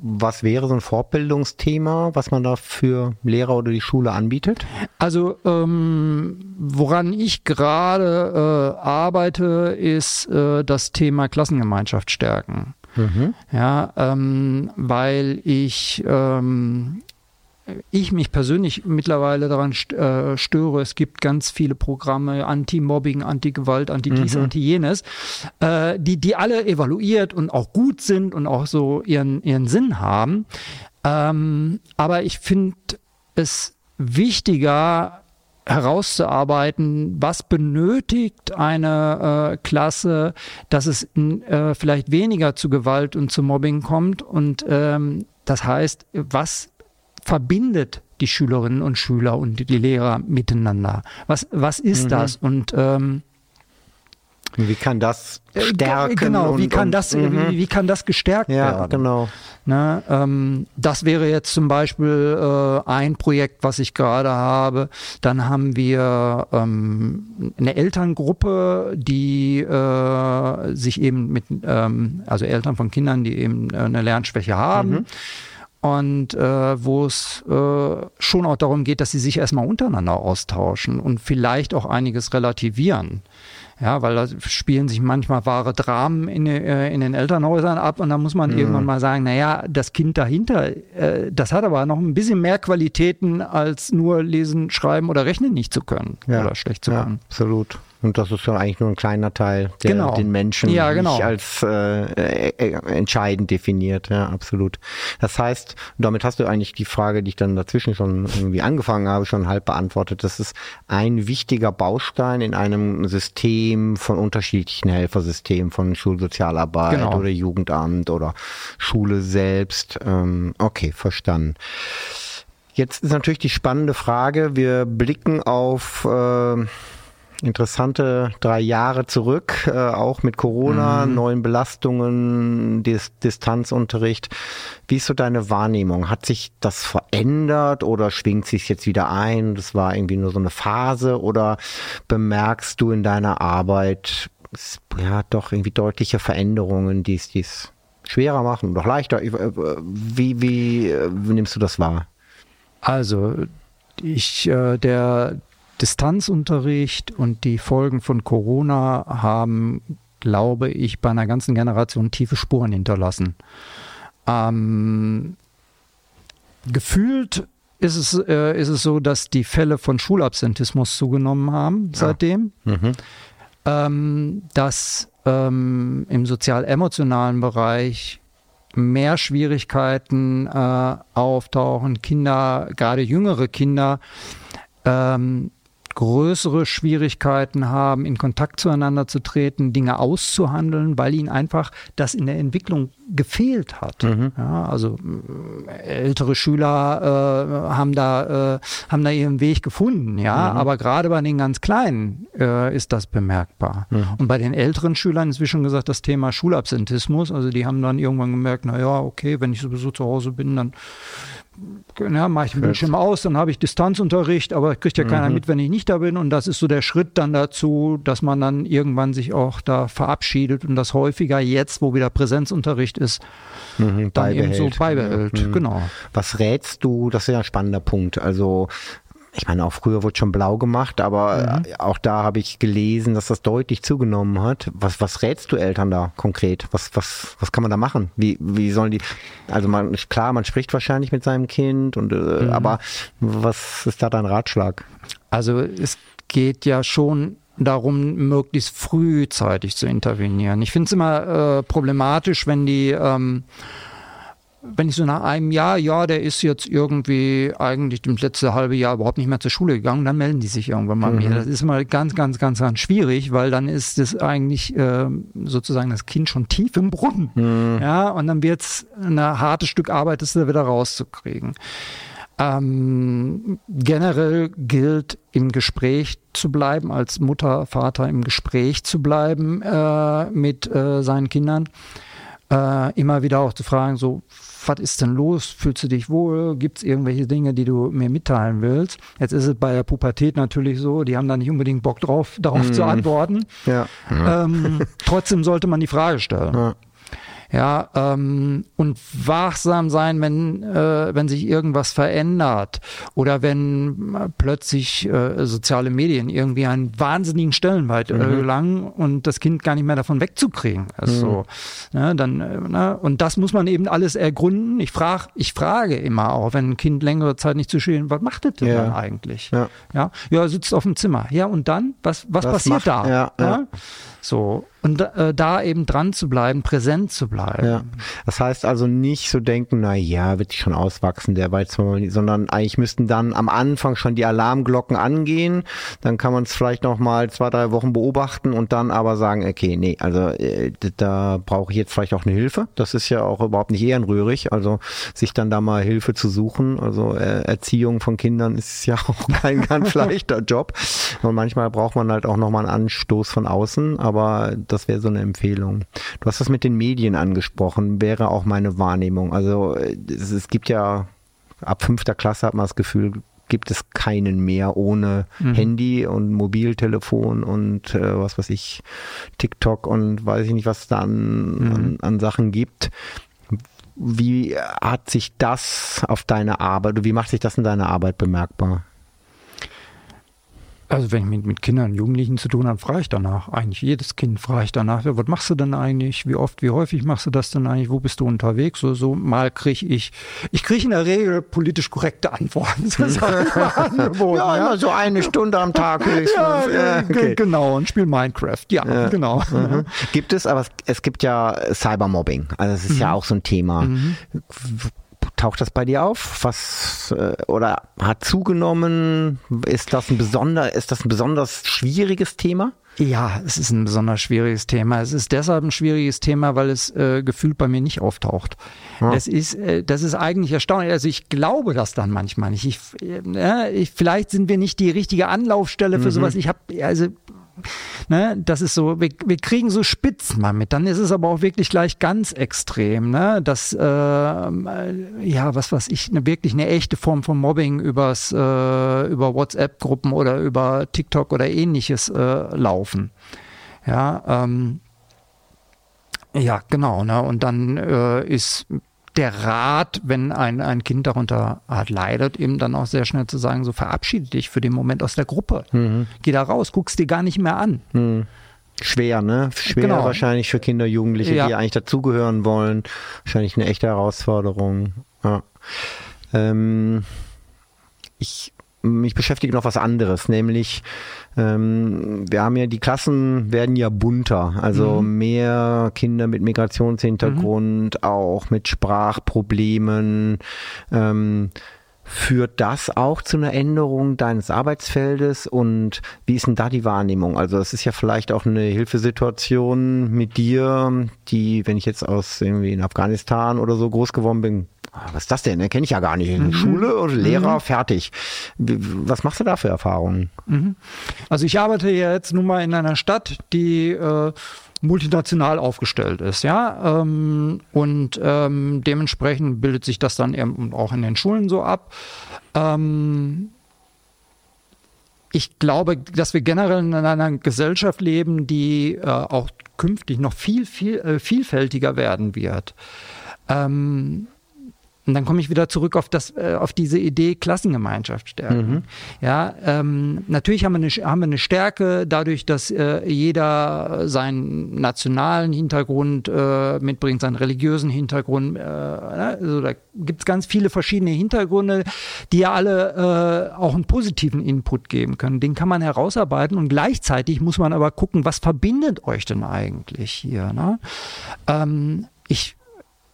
was wäre so ein Fortbildungsthema, was man da für Lehrer oder die Schule anbietet? Also ähm, woran ich gerade äh, arbeite, ist äh, das Thema Klassengemeinschaft stärken. Mhm. Ja, ähm, weil ich ähm, ich mich persönlich mittlerweile daran äh, störe. Es gibt ganz viele Programme, Anti-Mobbing, Anti-Gewalt, Anti-dies, mhm. Anti-jenes, äh, die, die alle evaluiert und auch gut sind und auch so ihren, ihren Sinn haben. Ähm, aber ich finde es wichtiger, herauszuarbeiten, was benötigt eine äh, Klasse, dass es äh, vielleicht weniger zu Gewalt und zu Mobbing kommt und ähm, das heißt, was verbindet die Schülerinnen und Schüler und die Lehrer miteinander? Was, was ist mhm. das? Und ähm, wie kann das äh, stärken? Genau, wie kann und, das, mhm. wie, wie, kann das gestärkt ja, werden? Genau. Ne, ähm, das wäre jetzt zum Beispiel äh, ein Projekt, was ich gerade habe. Dann haben wir ähm, eine Elterngruppe, die äh, sich eben mit, ähm, also Eltern von Kindern, die eben äh, eine Lernschwäche haben. Mhm und äh, wo es äh, schon auch darum geht, dass sie sich erstmal untereinander austauschen und vielleicht auch einiges relativieren. Ja, weil da spielen sich manchmal wahre Dramen in, äh, in den Elternhäusern ab und da muss man mhm. irgendwann mal sagen, naja, das Kind dahinter, äh, das hat aber noch ein bisschen mehr Qualitäten, als nur lesen, schreiben oder rechnen nicht zu können ja. oder schlecht zu ja, können. Absolut. Und das ist ja eigentlich nur ein kleiner Teil, der Genau. den Menschen Ja, genau. nicht als äh, äh, entscheidend definiert. Ja, absolut. Das heißt, damit hast du eigentlich die Frage, die ich dann dazwischen schon irgendwie angefangen habe, schon halb beantwortet. Das ist ein wichtiger Baustein in einem System von unterschiedlichen Helfersystemen, von Schulsozialarbeit Genau. oder Jugendamt oder Schule selbst. Ähm, okay, verstanden. Jetzt ist natürlich die spannende Frage, wir blicken auf äh, interessante drei Jahre zurück, äh, auch mit Corona, neuen Belastungen, Dis Distanzunterricht. Wie ist so deine Wahrnehmung? Hat sich das verändert oder schwingt sich jetzt wieder ein? Das war irgendwie nur so eine Phase oder bemerkst du in deiner Arbeit ja doch irgendwie deutliche Veränderungen, die es dies schwerer machen, doch leichter? Ich, äh, Wie, wie, äh, wie nimmst du das wahr? Also ich, äh, der Distanzunterricht und die Folgen von Corona haben, glaube ich, bei einer ganzen Generation tiefe Spuren hinterlassen. Ähm, gefühlt ist es, äh, ist es so, dass die Fälle von Schulabsentismus zugenommen haben seitdem. Mhm. ähm, dass ähm, im sozial-emotionalen Bereich mehr Schwierigkeiten äh, auftauchen, Kinder, gerade jüngere Kinder, ähm, größere Schwierigkeiten haben, in Kontakt zueinander zu treten, Dinge auszuhandeln, weil ihnen einfach das in der Entwicklung gefehlt hat. Ja, also äh, ältere Schüler äh, haben da äh, haben da ihren Weg gefunden, ja, aber gerade bei den ganz Kleinen äh, ist das bemerkbar. Und bei den älteren Schülern ist wie schon gesagt das Thema Schulabsentismus. Also die haben dann irgendwann gemerkt, na ja, okay, wenn ich sowieso zu Hause bin, dann ja, mache ich den Bildschirm aus, dann habe ich Distanzunterricht, aber kriegt ja keiner mit, wenn ich nicht da bin. Und das ist so der Schritt dann dazu, dass man dann irgendwann sich auch da verabschiedet und das häufiger jetzt, wo wieder Präsenzunterricht ist, Mhm, dann eben so beibehält. beibehält. Mhm. Genau. Was rätst du? Das ist ja ein spannender Punkt. Also ich meine, auch früher wurde schon blau gemacht, aber äh, auch da habe ich gelesen, dass das deutlich zugenommen hat. Was, was rätst du Eltern da konkret? Was, was, was kann man da machen? Wie, wie sollen die, also man, klar, man spricht wahrscheinlich mit seinem Kind und, äh, aber was ist da dein Ratschlag? Also es geht ja schon darum, möglichst frühzeitig zu intervenieren. Ich finde es immer äh, problematisch, wenn die, ähm, wenn ich so nach einem Jahr, ja, der ist jetzt irgendwie eigentlich das letzte halbe Jahr überhaupt nicht mehr zur Schule gegangen, dann melden die sich irgendwann mal mir. Das ist mal ganz, ganz, ganz, ganz schwierig, weil dann ist es eigentlich ähm, sozusagen das Kind schon tief im Brunnen. Ja, und dann wird es ein hartes Stück Arbeit, das da wieder rauszukriegen. Ähm, generell gilt, im Gespräch zu bleiben, als Mutter, Vater im Gespräch zu bleiben äh, mit äh, seinen Kindern. Äh, immer wieder auch zu fragen, so, was ist denn los? Fühlst du dich wohl? Gibt es irgendwelche Dinge, die du mir mitteilen willst? Jetzt ist es bei der Pubertät natürlich so, die haben da nicht unbedingt Bock drauf, darauf zu antworten. Ja. Ähm, trotzdem sollte man die Frage stellen. Ja. Ja, ähm, und wachsam sein, wenn, äh, wenn sich irgendwas verändert oder wenn äh, plötzlich äh, soziale Medien irgendwie einen wahnsinnigen Stellenwert äh, gelangen und das Kind gar nicht mehr davon wegzukriegen. Also, ne, dann, äh, ne, und das muss man eben alles ergründen. Ich frage, ich frage immer auch, wenn ein Kind längere Zeit nicht zu stehen, was macht das denn Ja. dann eigentlich? Ja. Ja, ja, sitzt auf dem Zimmer. Ja, und dann? Was, was, Was passiert macht- da? ja, ja. So. Und äh, da eben dran zu bleiben, präsent zu bleiben. Ja. Das heißt also nicht so denken, na ja, wird schon auswachsen, der mal, sondern eigentlich müssten dann am Anfang schon die Alarmglocken angehen. Dann kann man es vielleicht noch mal zwei, drei Wochen beobachten und dann aber sagen, okay, nee, also äh, da brauche ich jetzt vielleicht auch eine Hilfe. Das ist ja auch überhaupt nicht ehrenrührig. Also sich dann da mal Hilfe zu suchen. Also äh, Erziehung von Kindern ist ja auch kein ganz leichter Job. Und manchmal braucht man halt auch noch mal einen Anstoß von außen. Aber das wäre so eine Empfehlung. Du hast das mit den Medien angesprochen, wäre auch meine Wahrnehmung. Also es, es gibt ja ab fünfter Klasse hat man das Gefühl, gibt es keinen mehr ohne Handy und Mobiltelefon und äh, was weiß ich, TikTok und weiß ich nicht, was es da an, an, an Sachen gibt. Wie hat sich das auf deine Arbeit, wie macht sich das in deiner Arbeit bemerkbar? Also wenn ich mit, mit Kindern und Jugendlichen zu tun habe, frage ich danach. Eigentlich jedes Kind frage ich danach, ja, was machst du denn eigentlich? Wie oft, wie häufig machst du das denn eigentlich? Wo bist du unterwegs? So, so mal kriege ich, ich kriege in der Regel politisch korrekte Antworten. Ja, ja, immer so eine Stunde am Tag höchstens. ja, okay. genau, und spiel Minecraft. Ja, ja. genau. Mhm. Gibt es, aber es, es, gibt ja Cybermobbing. Also es ist mhm. ja auch so ein Thema. Mhm Taucht das bei dir auf? Was äh, oder hat zugenommen? Ist das ein besonder, ist das ein besonders schwieriges Thema? Ja, es ist ein besonders schwieriges Thema. Es ist deshalb ein schwieriges Thema, weil es äh, gefühlt bei mir nicht auftaucht. Ja. Das ist, äh, das ist eigentlich erstaunlich. Also ich glaube das dann manchmal nicht. Ich, äh, ich, vielleicht sind wir nicht die richtige Anlaufstelle für mhm. sowas. Ich habe, also Ne, das ist so, wir, wir kriegen so Spitzen mal mit. Dann ist es aber auch wirklich gleich ganz extrem, ne? dass, äh, ja, was weiß ich, eine, wirklich eine echte Form von Mobbing übers, äh, über WhatsApp-Gruppen oder über TikTok oder ähnliches äh, laufen. Ja, ähm, ja, genau. Ne? Und dann äh, ist der Rat, wenn ein, ein Kind darunter halt leidet, eben dann auch sehr schnell zu sagen, so verabschiede dich für den Moment aus der Gruppe. Mhm. Geh da raus, guckst dir gar nicht mehr an. Mhm. Schwer, ne? Schwer genau. wahrscheinlich für Kinder, Jugendliche, ja. die eigentlich dazugehören wollen. Wahrscheinlich eine echte Herausforderung. Ja. Ähm, ich mich beschäftige noch was anderes, nämlich ähm, wir haben ja die Klassen werden ja bunter, also mhm. mehr Kinder mit Migrationshintergrund, mhm. auch mit Sprachproblemen. Ähm, Führt das auch zu einer Änderung deines Arbeitsfeldes und wie ist denn da die Wahrnehmung? Also es ist ja vielleicht auch eine Hilfesituation mit dir, die, wenn ich jetzt aus irgendwie in Afghanistan oder so groß geworden bin, Ah, was ist das denn? Kenne ich ja gar nicht. Mhm. Schule oder Lehrer, mhm. fertig. Was machst du da für Erfahrungen? Mhm. Also ich arbeite jetzt nun mal in einer Stadt, die äh, multinational aufgestellt ist, ja. Ähm, und ähm, dementsprechend bildet sich das dann eben auch in den Schulen so ab. Ähm, ich glaube, dass wir generell in einer Gesellschaft leben, die äh, auch künftig noch viel, viel äh, vielfältiger werden wird. Und dann komme ich wieder zurück auf das, äh, auf diese Idee Klassengemeinschaft stärken. Mhm. Ja, ähm, natürlich haben wir, eine, haben wir eine Stärke dadurch, dass äh, jeder seinen nationalen Hintergrund äh, mitbringt, seinen religiösen Hintergrund. Äh, ne? also da gibt es ganz viele verschiedene Hintergründe, die ja alle äh, auch einen positiven Input geben können. Den kann man herausarbeiten und gleichzeitig muss man aber gucken, was verbindet euch denn eigentlich hier? Ne? Ähm, ich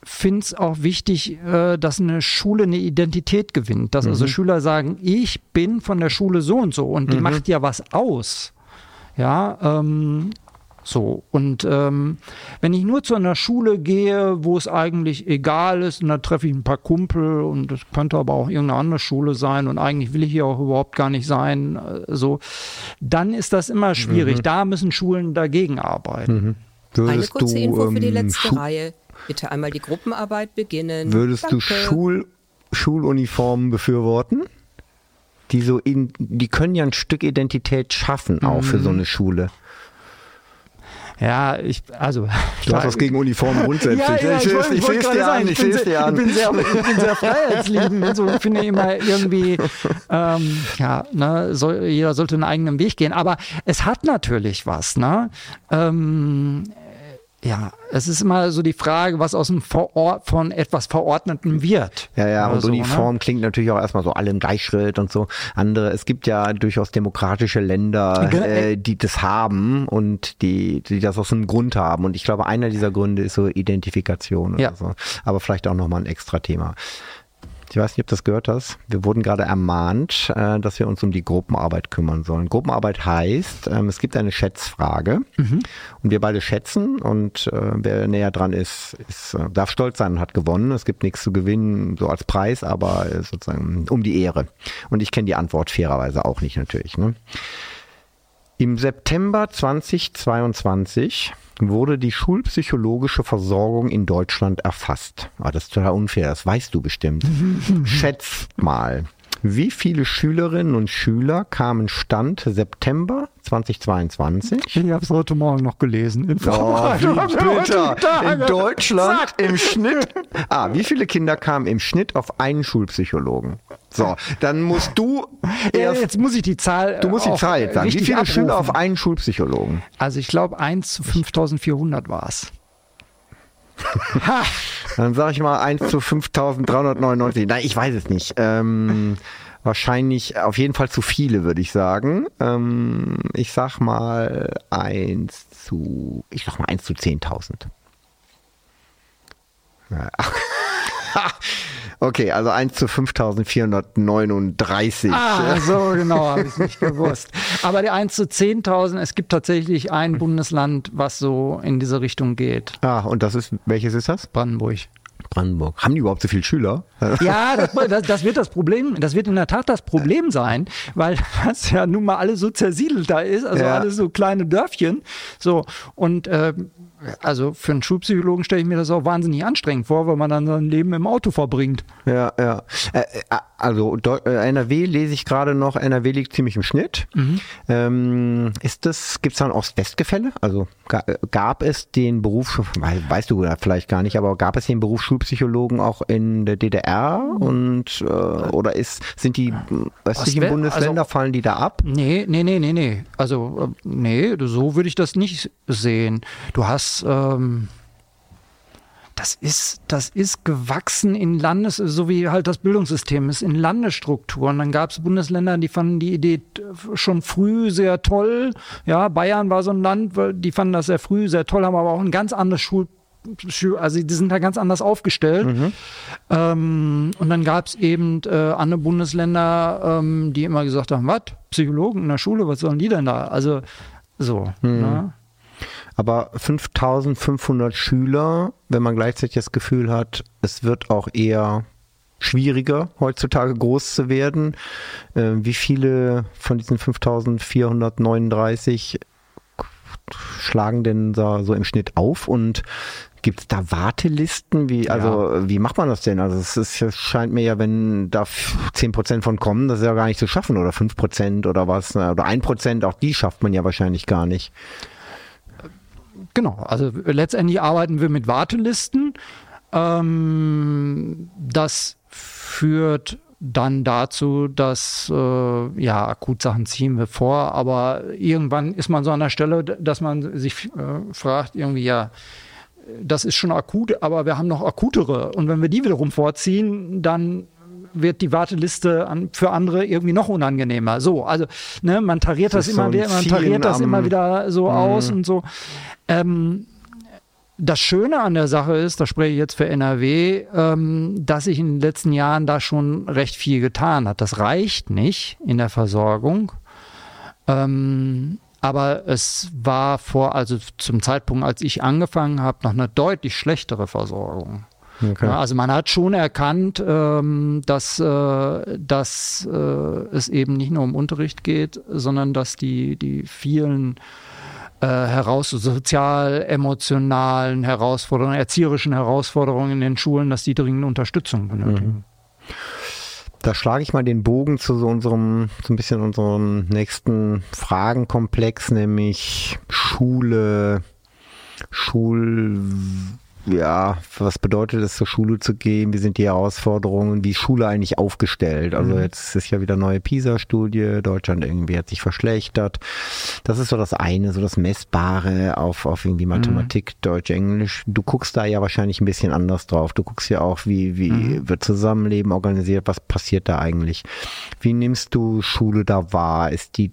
finde es auch wichtig, äh, dass eine Schule eine Identität gewinnt. Dass also mhm. also Schüler sagen, ich bin von der Schule so und so und die mhm. macht ja was aus. Ja, ähm, so. Und ähm, wenn ich nur zu einer Schule gehe, wo es eigentlich egal ist, und da treffe ich ein paar Kumpel und das könnte aber auch irgendeine andere Schule sein und eigentlich will ich hier auch überhaupt gar nicht sein, äh, so, dann ist das immer schwierig. Mhm. Da müssen Schulen dagegen arbeiten. Mhm. Eine kurze du, Info für die ähm, letzte Schu Reihe. Bitte einmal die Gruppenarbeit beginnen. Würdest Danke. du Schul Schuluniformen befürworten? Die so in, die können ja ein Stück Identität schaffen, auch mhm. für so mhm. eine Schule. Ja, ich, also. Du hast was gegen Uniformen grundsätzlich. ja, ja, ich, ich, ich, ich dir an, ich sehe es dir an. Ich bin sehr, ich bin sehr freiheitsliebend und so. Ich finde immer irgendwie, ähm, ja, ne, soll, jeder sollte einen eigenen Weg gehen. Aber es hat natürlich was, ne? Ähm, ja, es ist immer so die Frage, was aus dem Verort von etwas Verordneten wird. Ja, ja, und so, Uniform ne? klingt natürlich auch erstmal so alle im Gleichschritt und so. Andere, es gibt ja durchaus demokratische Länder, äh, die das haben und die, die das aus einem Grund haben. Und ich glaube, einer dieser Gründe ist so Identifikation ja. oder so. Aber vielleicht auch nochmal ein extra Thema. Ich weiß nicht, ob du das gehört hast. Wir wurden gerade ermahnt, äh, dass wir uns um die Gruppenarbeit kümmern sollen. Gruppenarbeit heißt, ähm, es gibt eine Schätzfrage mhm. und wir beide schätzen und äh, wer näher dran ist, ist äh, darf stolz sein und hat gewonnen. Es gibt nichts zu gewinnen, so als Preis, aber sozusagen um die Ehre. Und ich kenne die Antwort fairerweise auch nicht natürlich. Ne? Im September 2022 wurde die schulpsychologische Versorgung in Deutschland erfasst. Ah, das ist total unfair, das weißt du bestimmt. Schätzt mal, wie viele Schülerinnen und Schüler kamen Stand September 2022. Ich habe es heute Morgen noch gelesen. In Oh. In Deutschland im Schnitt. Ah, wie viele Kinder kamen im Schnitt auf einen Schulpsychologen? So, dann musst du erst. jetzt muss ich die Zahl. Du musst die auch Zahl jetzt sagen. Wie viele abrufen. Schüler auf einen Schulpsychologen? Also ich glaube 1 zu 5400 war es. Ha, Dann sage ich mal 1 zu 5399. Nein, ich weiß es nicht. Ähm, wahrscheinlich auf jeden Fall zu viele, würde ich sagen. Ähm, ich sag mal 1 zu, ich sag mal 1 zu 10.000. Ja. Okay, also 1 zu 5439. ah, so genau habe ich nicht gewusst. Aber der 1 zu 10.000, es gibt tatsächlich ein Bundesland, was so in diese Richtung geht. Ah, und das ist, welches ist das? Brandenburg. Brandenburg. Haben die überhaupt so viele Schüler? Ja, das, das, das wird das Problem, das wird in der Tat das Problem sein, weil das ja nun mal alles so zersiedelt da ist, also Ja. alles so kleine Dörfchen. So, und ähm, also für einen Schulpsychologen stelle ich mir das auch wahnsinnig anstrengend vor, weil man dann sein Leben im Auto verbringt. Ja, ja. Also äh, NRW lese ich gerade noch, NRW liegt ziemlich im Schnitt. Ähm, ist das, gibt es da ein Ost-West-Gefälle? Also äh, gab es den Beruf, wei- weißt du vielleicht gar nicht, aber gab es den Beruf Schulpsychologen auch in der DDR und äh, oder ist, sind die östlichen Bundesländer, also- fallen die da ab? Nee, nee, nee, nee, nee. Also, nee, so würde ich das nicht sehen. Du hast, ähm, das ist, das ist gewachsen in Landes, so wie halt das Bildungssystem ist, in Landesstrukturen. Dann gab es Bundesländer, die fanden die Idee schon früh sehr toll. Ja, Bayern war so ein Land, die fanden das sehr früh sehr toll, haben aber auch ein ganz anderes Schul also die sind da ganz anders aufgestellt. Ähm, und dann gab es eben äh, andere Bundesländer, ähm, die immer gesagt haben, was, Psychologen in der Schule, was sollen die denn da? Also so. Ne? Aber 5500 Schüler, wenn man gleichzeitig das Gefühl hat, es wird auch eher schwieriger heutzutage groß zu werden. Äh, wie viele von diesen 5439 schlagen denn da so im Schnitt auf und gibt es da Wartelisten? Wie, also, wie macht man das denn? Also, es, ist, es scheint mir ja, wenn da 10% von kommen, das ist ja gar nicht zu schaffen oder 5% oder was, oder 1%, auch die schafft man ja wahrscheinlich gar nicht. Genau, also letztendlich arbeiten wir mit Wartelisten. Ähm, das führt dann dazu, dass äh, ja Akutsachen ziehen wir vor, aber irgendwann ist man so an der Stelle, dass man sich äh, fragt, irgendwie ja, das ist schon akut, aber wir haben noch akutere. Und wenn wir die wiederum vorziehen, dann wird die Warteliste an, für andere irgendwie noch unangenehmer. So, also ne, man tariert Das das, immer so wieder, man tariert das immer wieder so aus und so. Ähm, das Schöne an der Sache ist, da spreche ich jetzt für NRW, ähm, dass sich in den letzten Jahren da schon recht viel getan hat. Das reicht nicht in der Versorgung. Ähm, aber es war vor, also zum Zeitpunkt, als ich angefangen habe, noch eine deutlich schlechtere Versorgung. Okay. Also man hat schon erkannt, ähm, dass, äh, dass äh, es eben nicht nur um Unterricht geht, sondern dass die, die vielen äh, heraus sozial, emotionalen Herausforderungen, erzieherischen Herausforderungen in den Schulen, dass die dringend Unterstützung benötigen. Da schlage ich mal den Bogen zu so unserem, so ein bisschen unserem nächsten Fragenkomplex, nämlich Schule, Schul, ja, was bedeutet es, zur Schule zu gehen? Wie sind die Herausforderungen? Wie ist Schule eigentlich aufgestellt? Also jetzt ist ja wieder neue PISA-Studie, Deutschland irgendwie hat sich verschlechtert. Das ist so das eine, so das Messbare auf, auf irgendwie Mathematik, Deutsch, Englisch. Du guckst da ja wahrscheinlich ein bisschen anders drauf. Du guckst ja auch, wie, wie wird Zusammenleben organisiert, was passiert da eigentlich? Wie nimmst du Schule da wahr? Ist die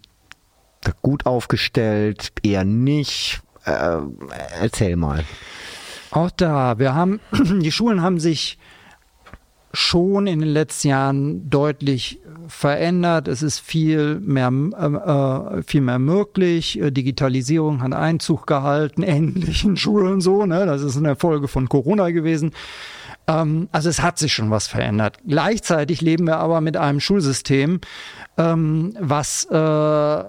gut aufgestellt, eher nicht? Äh, erzähl mal. Auch da, wir haben, die Schulen haben sich schon in den letzten Jahren deutlich verändert. Es ist viel mehr, äh, äh, viel mehr möglich. Äh, Digitalisierung hat Einzug gehalten, endlich in Schulen so. Ne? Das ist eine Folge von Corona gewesen. Ähm, also es hat sich schon was verändert. Gleichzeitig leben wir aber mit einem Schulsystem, ähm, was äh,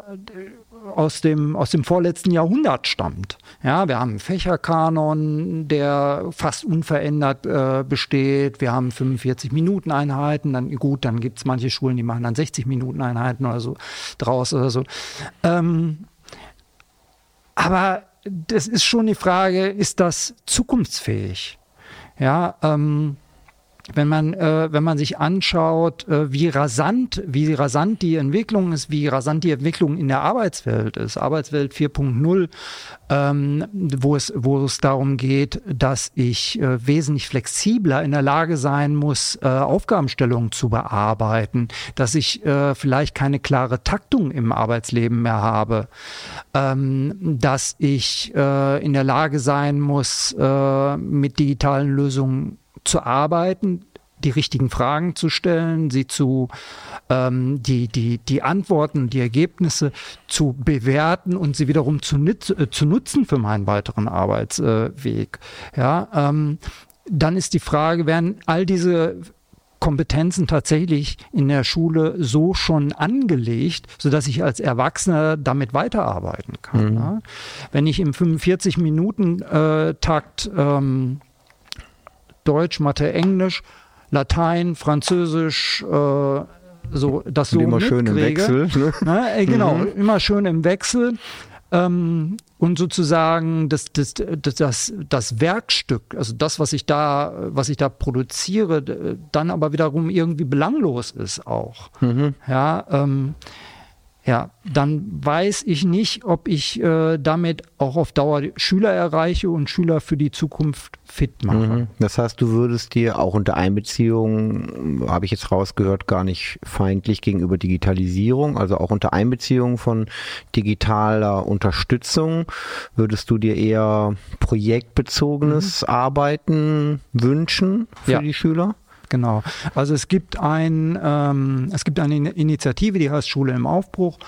aus dem, aus dem vorletzten Jahrhundert stammt. Ja, wir haben einen Fächerkanon, der fast unverändert äh, besteht. Wir haben 45 Minuten Einheiten. Dann gut, dann gibt es manche Schulen, die machen dann 60 Minuten Einheiten oder so draus oder so. Ähm, aber das ist schon die Frage, ist das zukunftsfähig? Ja, ähm, wenn man, äh, wenn man sich anschaut, äh, wie rasant, wie rasant die Entwicklung ist, wie rasant die Entwicklung in der Arbeitswelt ist, Arbeitswelt 4.0, ähm, wo es, wo es darum geht, dass ich äh, wesentlich flexibler in der Lage sein muss, äh, Aufgabenstellungen zu bearbeiten, dass ich äh, vielleicht keine klare Taktung im Arbeitsleben mehr habe, ähm, dass ich äh, in der Lage sein muss, äh, mit digitalen Lösungen zu arbeiten, die richtigen Fragen zu stellen, sie zu ähm, die, die, die Antworten, die Ergebnisse zu bewerten und sie wiederum zu, äh, zu nutzen für meinen weiteren Arbeitsweg. Äh, ja, ähm, dann ist die Frage, werden all diese Kompetenzen tatsächlich in der Schule so schon angelegt, sodass ich als Erwachsener damit weiterarbeiten kann. Mhm. Ja? Wenn ich im 45-Minuten-Takt äh, ähm, Deutsch, Mathe, Englisch, Latein, Französisch, äh, so das so immer schön im Wechsel. Ne? Na, äh, genau, mhm. immer schön im Wechsel. Ähm, und sozusagen das, das, das, das, das Werkstück, also das, was ich da, was ich da produziere, dann aber wiederum irgendwie belanglos ist auch. Mhm. Ja, ähm, ja, dann weiß ich nicht, ob ich äh, damit auch auf Dauer Schüler erreiche und Schüler für die Zukunft fit mache. Mhm. Das heißt, du würdest dir auch unter Einbeziehung, habe ich jetzt rausgehört, gar nicht feindlich gegenüber Digitalisierung, also auch unter Einbeziehung von digitaler Unterstützung, würdest du dir eher projektbezogenes mhm. Arbeiten wünschen für ja. die Schüler? Genau. Also es gibt ein, ähm, es gibt eine Initiative, die heißt Schule im Aufbruch.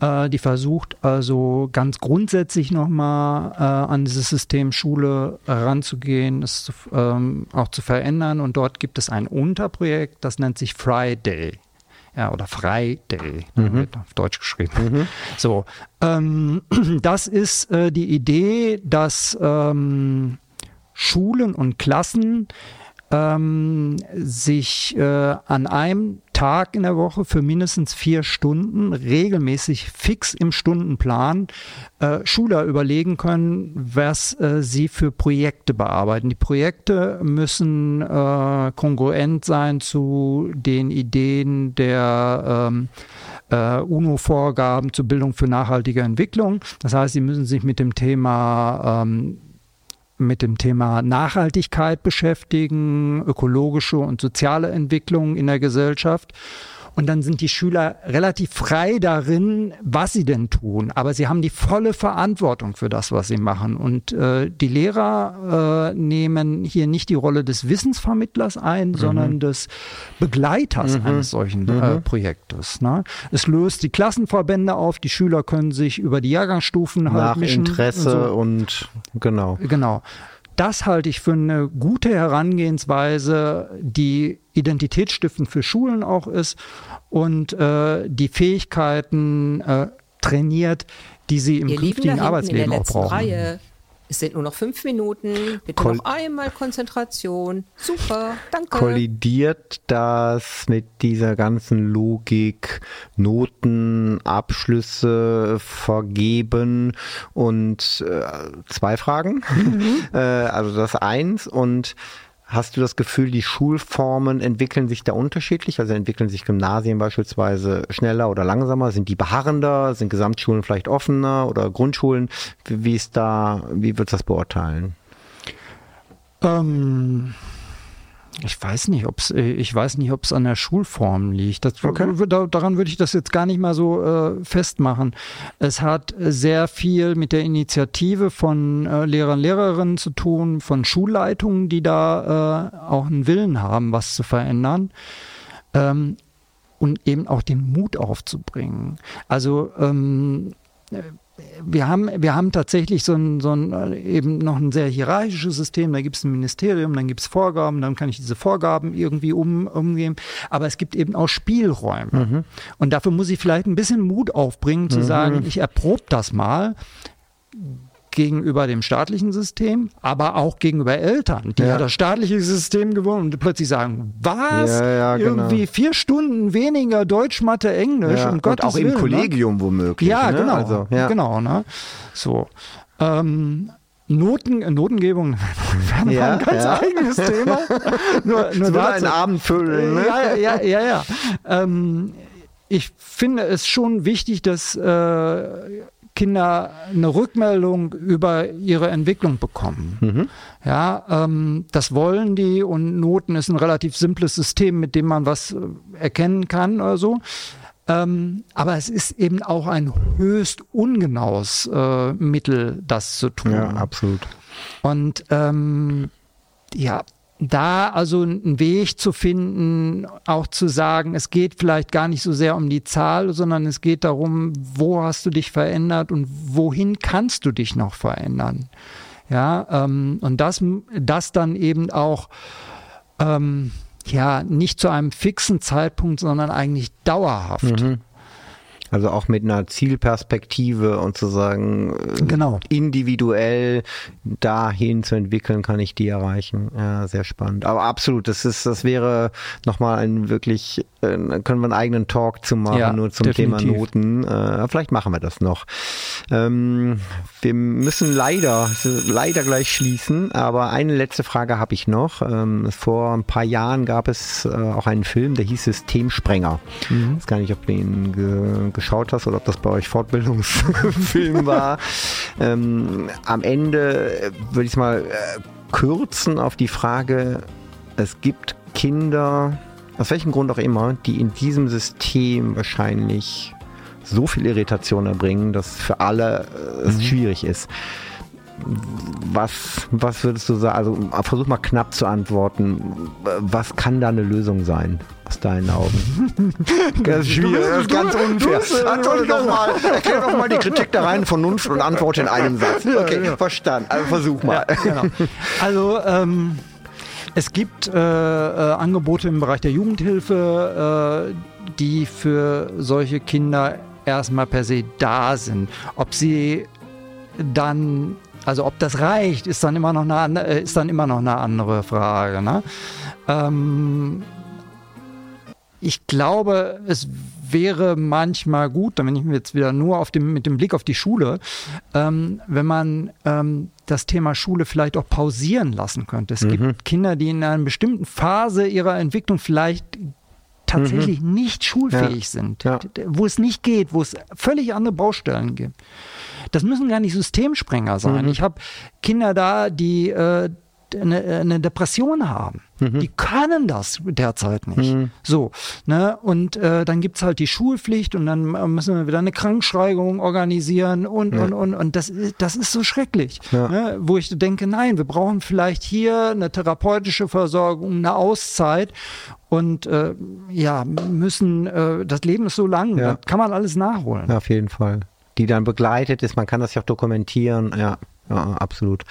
Äh, die versucht also ganz grundsätzlich nochmal äh, an dieses System Schule ranzugehen, es zu, ähm, auch zu verändern. Und dort gibt es ein Unterprojekt, das nennt sich Friday. Ja, oder Friday, mhm. auf Deutsch geschrieben. Mhm. So, ähm, das ist äh, die Idee, dass ähm, Schulen und Klassen ähm, sich äh, an einem Tag in der Woche für mindestens vier Stunden regelmäßig fix im Stundenplan äh, Schüler überlegen können, was äh, sie für Projekte bearbeiten. Die Projekte müssen äh, kongruent sein zu den Ideen der ähm, äh, UNO-Vorgaben zur Bildung für nachhaltige Entwicklung. Das heißt, sie müssen sich mit dem Thema ähm, mit dem Thema Nachhaltigkeit beschäftigen, ökologische und soziale Entwicklung in der Gesellschaft. Und dann sind die Schüler relativ frei darin, was sie denn tun. Aber sie haben die volle Verantwortung für das, was sie machen. Und äh, die Lehrer äh, nehmen hier nicht die Rolle des Wissensvermittlers ein, mhm. sondern des Begleiters mhm. eines solchen äh, mhm. Projektes. Ne? Es löst die Klassenverbände auf. Die Schüler können sich über die Jahrgangsstufen halt Nach mischen. Interesse und, so. und genau. Genau das halte ich für eine gute Herangehensweise, die identitätsstiftend für Schulen auch ist und äh, die Fähigkeiten äh, trainiert, die sie im Ihr künftigen Arbeitsleben auch brauchen. Reihe. Es sind nur noch fünf Minuten. Bitte Kol noch einmal Konzentration. Super, danke. Kollidiert das mit dieser ganzen Logik, Noten, Abschlüsse vergeben und äh, zwei Fragen. Mhm. äh, also das eins und Hast du das Gefühl, die Schulformen entwickeln sich da unterschiedlich? Also entwickeln sich Gymnasien beispielsweise schneller oder langsamer? Sind die beharrender? Sind Gesamtschulen vielleicht offener oder Grundschulen? Wie ist da, wie wird das beurteilen? Ähm, ich weiß nicht, ob es, äh, ich weiß nicht, ob es an der Schulform liegt. Das, okay. Daran würde ich das jetzt gar nicht mal so äh, festmachen. Es hat sehr viel mit der Initiative von äh, Lehrern, Lehrerinnen zu tun, von Schulleitungen, die da äh, auch einen Willen haben, was zu verändern. Ähm, und eben auch den Mut aufzubringen. Also ähm, wir haben, wir haben tatsächlich so ein, so ein äh, eben noch ein sehr hierarchisches System. Da gibt es ein Ministerium, dann gibt es Vorgaben, dann kann ich diese Vorgaben irgendwie um, umgehen. Aber es gibt eben auch Spielräume. Mhm. Und dafür muss ich vielleicht ein bisschen Mut aufbringen, zu mhm. sagen, ich erprobe das mal gegenüber dem staatlichen System, aber auch gegenüber Eltern, die ja, Ja. das staatliche System gewohnt und plötzlich sagen, was? Ja, ja, genau. Irgendwie vier Stunden weniger Deutsch, Mathe, Englisch, und Gottes auch im Willen, ne? Kollegium womöglich. Ja, ne? genau. Also. Genau, ne? So. Ähm, Noten, Notengebung wäre Ja, ein ganz ja. eigenes Thema. nur nur würde einen Abend füllen. Ne? Ja, ja, ja, ja. Ähm, ich finde es schon wichtig, dass äh, Kinder eine Rückmeldung über ihre Entwicklung bekommen. Mhm. Ja, ähm, das wollen die und Noten ist ein relativ simples System, mit dem man was äh, erkennen kann oder so. Ähm, aber es ist eben auch ein höchst ungenaues äh, Mittel, das zu tun. Ja, absolut. Und ähm, ja, da also einen Weg zu finden, auch zu sagen, es geht vielleicht gar nicht so sehr um die Zahl, sondern es geht darum, wo hast du dich verändert und wohin kannst du dich noch verändern. Ja, ähm, und das, das dann eben auch ähm, ja nicht zu einem fixen Zeitpunkt, sondern eigentlich dauerhaft. Also auch mit einer Zielperspektive und zu sagen, äh, Genau. individuell dahin zu entwickeln, kann ich die erreichen. Ja, sehr spannend. Aber absolut, das ist, das wäre nochmal ein wirklich, äh, können wir einen eigenen Talk zu machen, Ja, nur zum definitiv. Thema Noten. Äh, vielleicht machen wir das noch. Ähm, wir müssen leider, leider gleich schließen, aber eine letzte Frage habe ich noch. Ähm, vor ein paar Jahren gab es äh, auch einen Film, der hieß Systemsprenger. Ich weiß gar nicht, ob du ihn ge geschaut hast oder ob das bei euch Fortbildungsfilm war. ähm, am Ende äh, würde ich es mal äh, kürzen auf die Frage, es gibt Kinder, aus welchem Grund auch immer, die in diesem System wahrscheinlich so viel Irritation erbringen, dass für alle äh, es schwierig ist. Was, was würdest du sagen? Also versuch mal knapp zu antworten. Was kann da eine Lösung sein, aus deinen Augen? Das ist schwierig, das ist ganz unfair. Antworte doch mal, erklär doch mal die Kritik der reinen Vernunft und antworte in einem Satz. Okay, verstanden. Also versuch mal. genau. Also ähm, es gibt äh, äh, Angebote im Bereich der Jugendhilfe, äh, die für solche Kinder erstmal per se da sind. Ob sie dann, also ob das reicht, ist dann immer noch eine, äh, ist dann immer noch eine andere Frage. Ne? Ähm, ich glaube, es wäre manchmal gut, wenn ich jetzt wieder nur auf dem, mit dem Blick auf die Schule, ähm, wenn man ähm, das Thema Schule vielleicht auch pausieren lassen könnte. Es gibt Kinder, die in einer bestimmten Phase ihrer Entwicklung vielleicht tatsächlich nicht schulfähig sind, Ja. wo es nicht geht, wo es völlig andere Baustellen gibt. Das müssen gar nicht Systemsprenger sein. Ich habe Kinder da, die äh, eine, eine Depression haben. Die können das derzeit nicht. So, ne? Und äh, dann gibt's halt die Schulpflicht und dann äh, müssen wir wieder eine Krankschreibung organisieren und, und, und, und das, ist- das ist so schrecklich. Ja. Ne? Wo ich denke, nein, wir brauchen vielleicht hier eine therapeutische Versorgung, eine Auszeit und äh, ja, müssen, äh, das Leben ist so lang, Ja. das kann man alles nachholen. Ja, auf jeden Fall. Die dann begleitet ist, man kann das ja auch dokumentieren. Ja, ja absolut.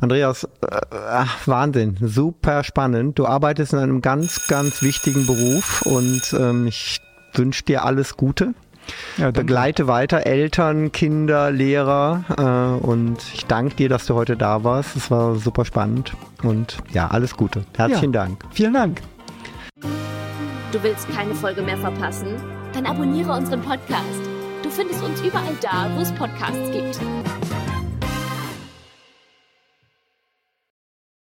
Andreas, äh, äh, Wahnsinn, super spannend. Du arbeitest in einem ganz, ganz wichtigen Beruf und ähm, ich wünsche dir alles Gute. Ja. Begleite weiter Eltern, Kinder, Lehrer äh, und ich danke dir, dass du heute da warst. Es war super spannend und ja, alles Gute. Herzlichen Ja. Dank. Vielen Dank. Du willst keine Folge mehr verpassen? Dann abonniere unseren Podcast. Du findest uns überall da, wo es Podcasts gibt.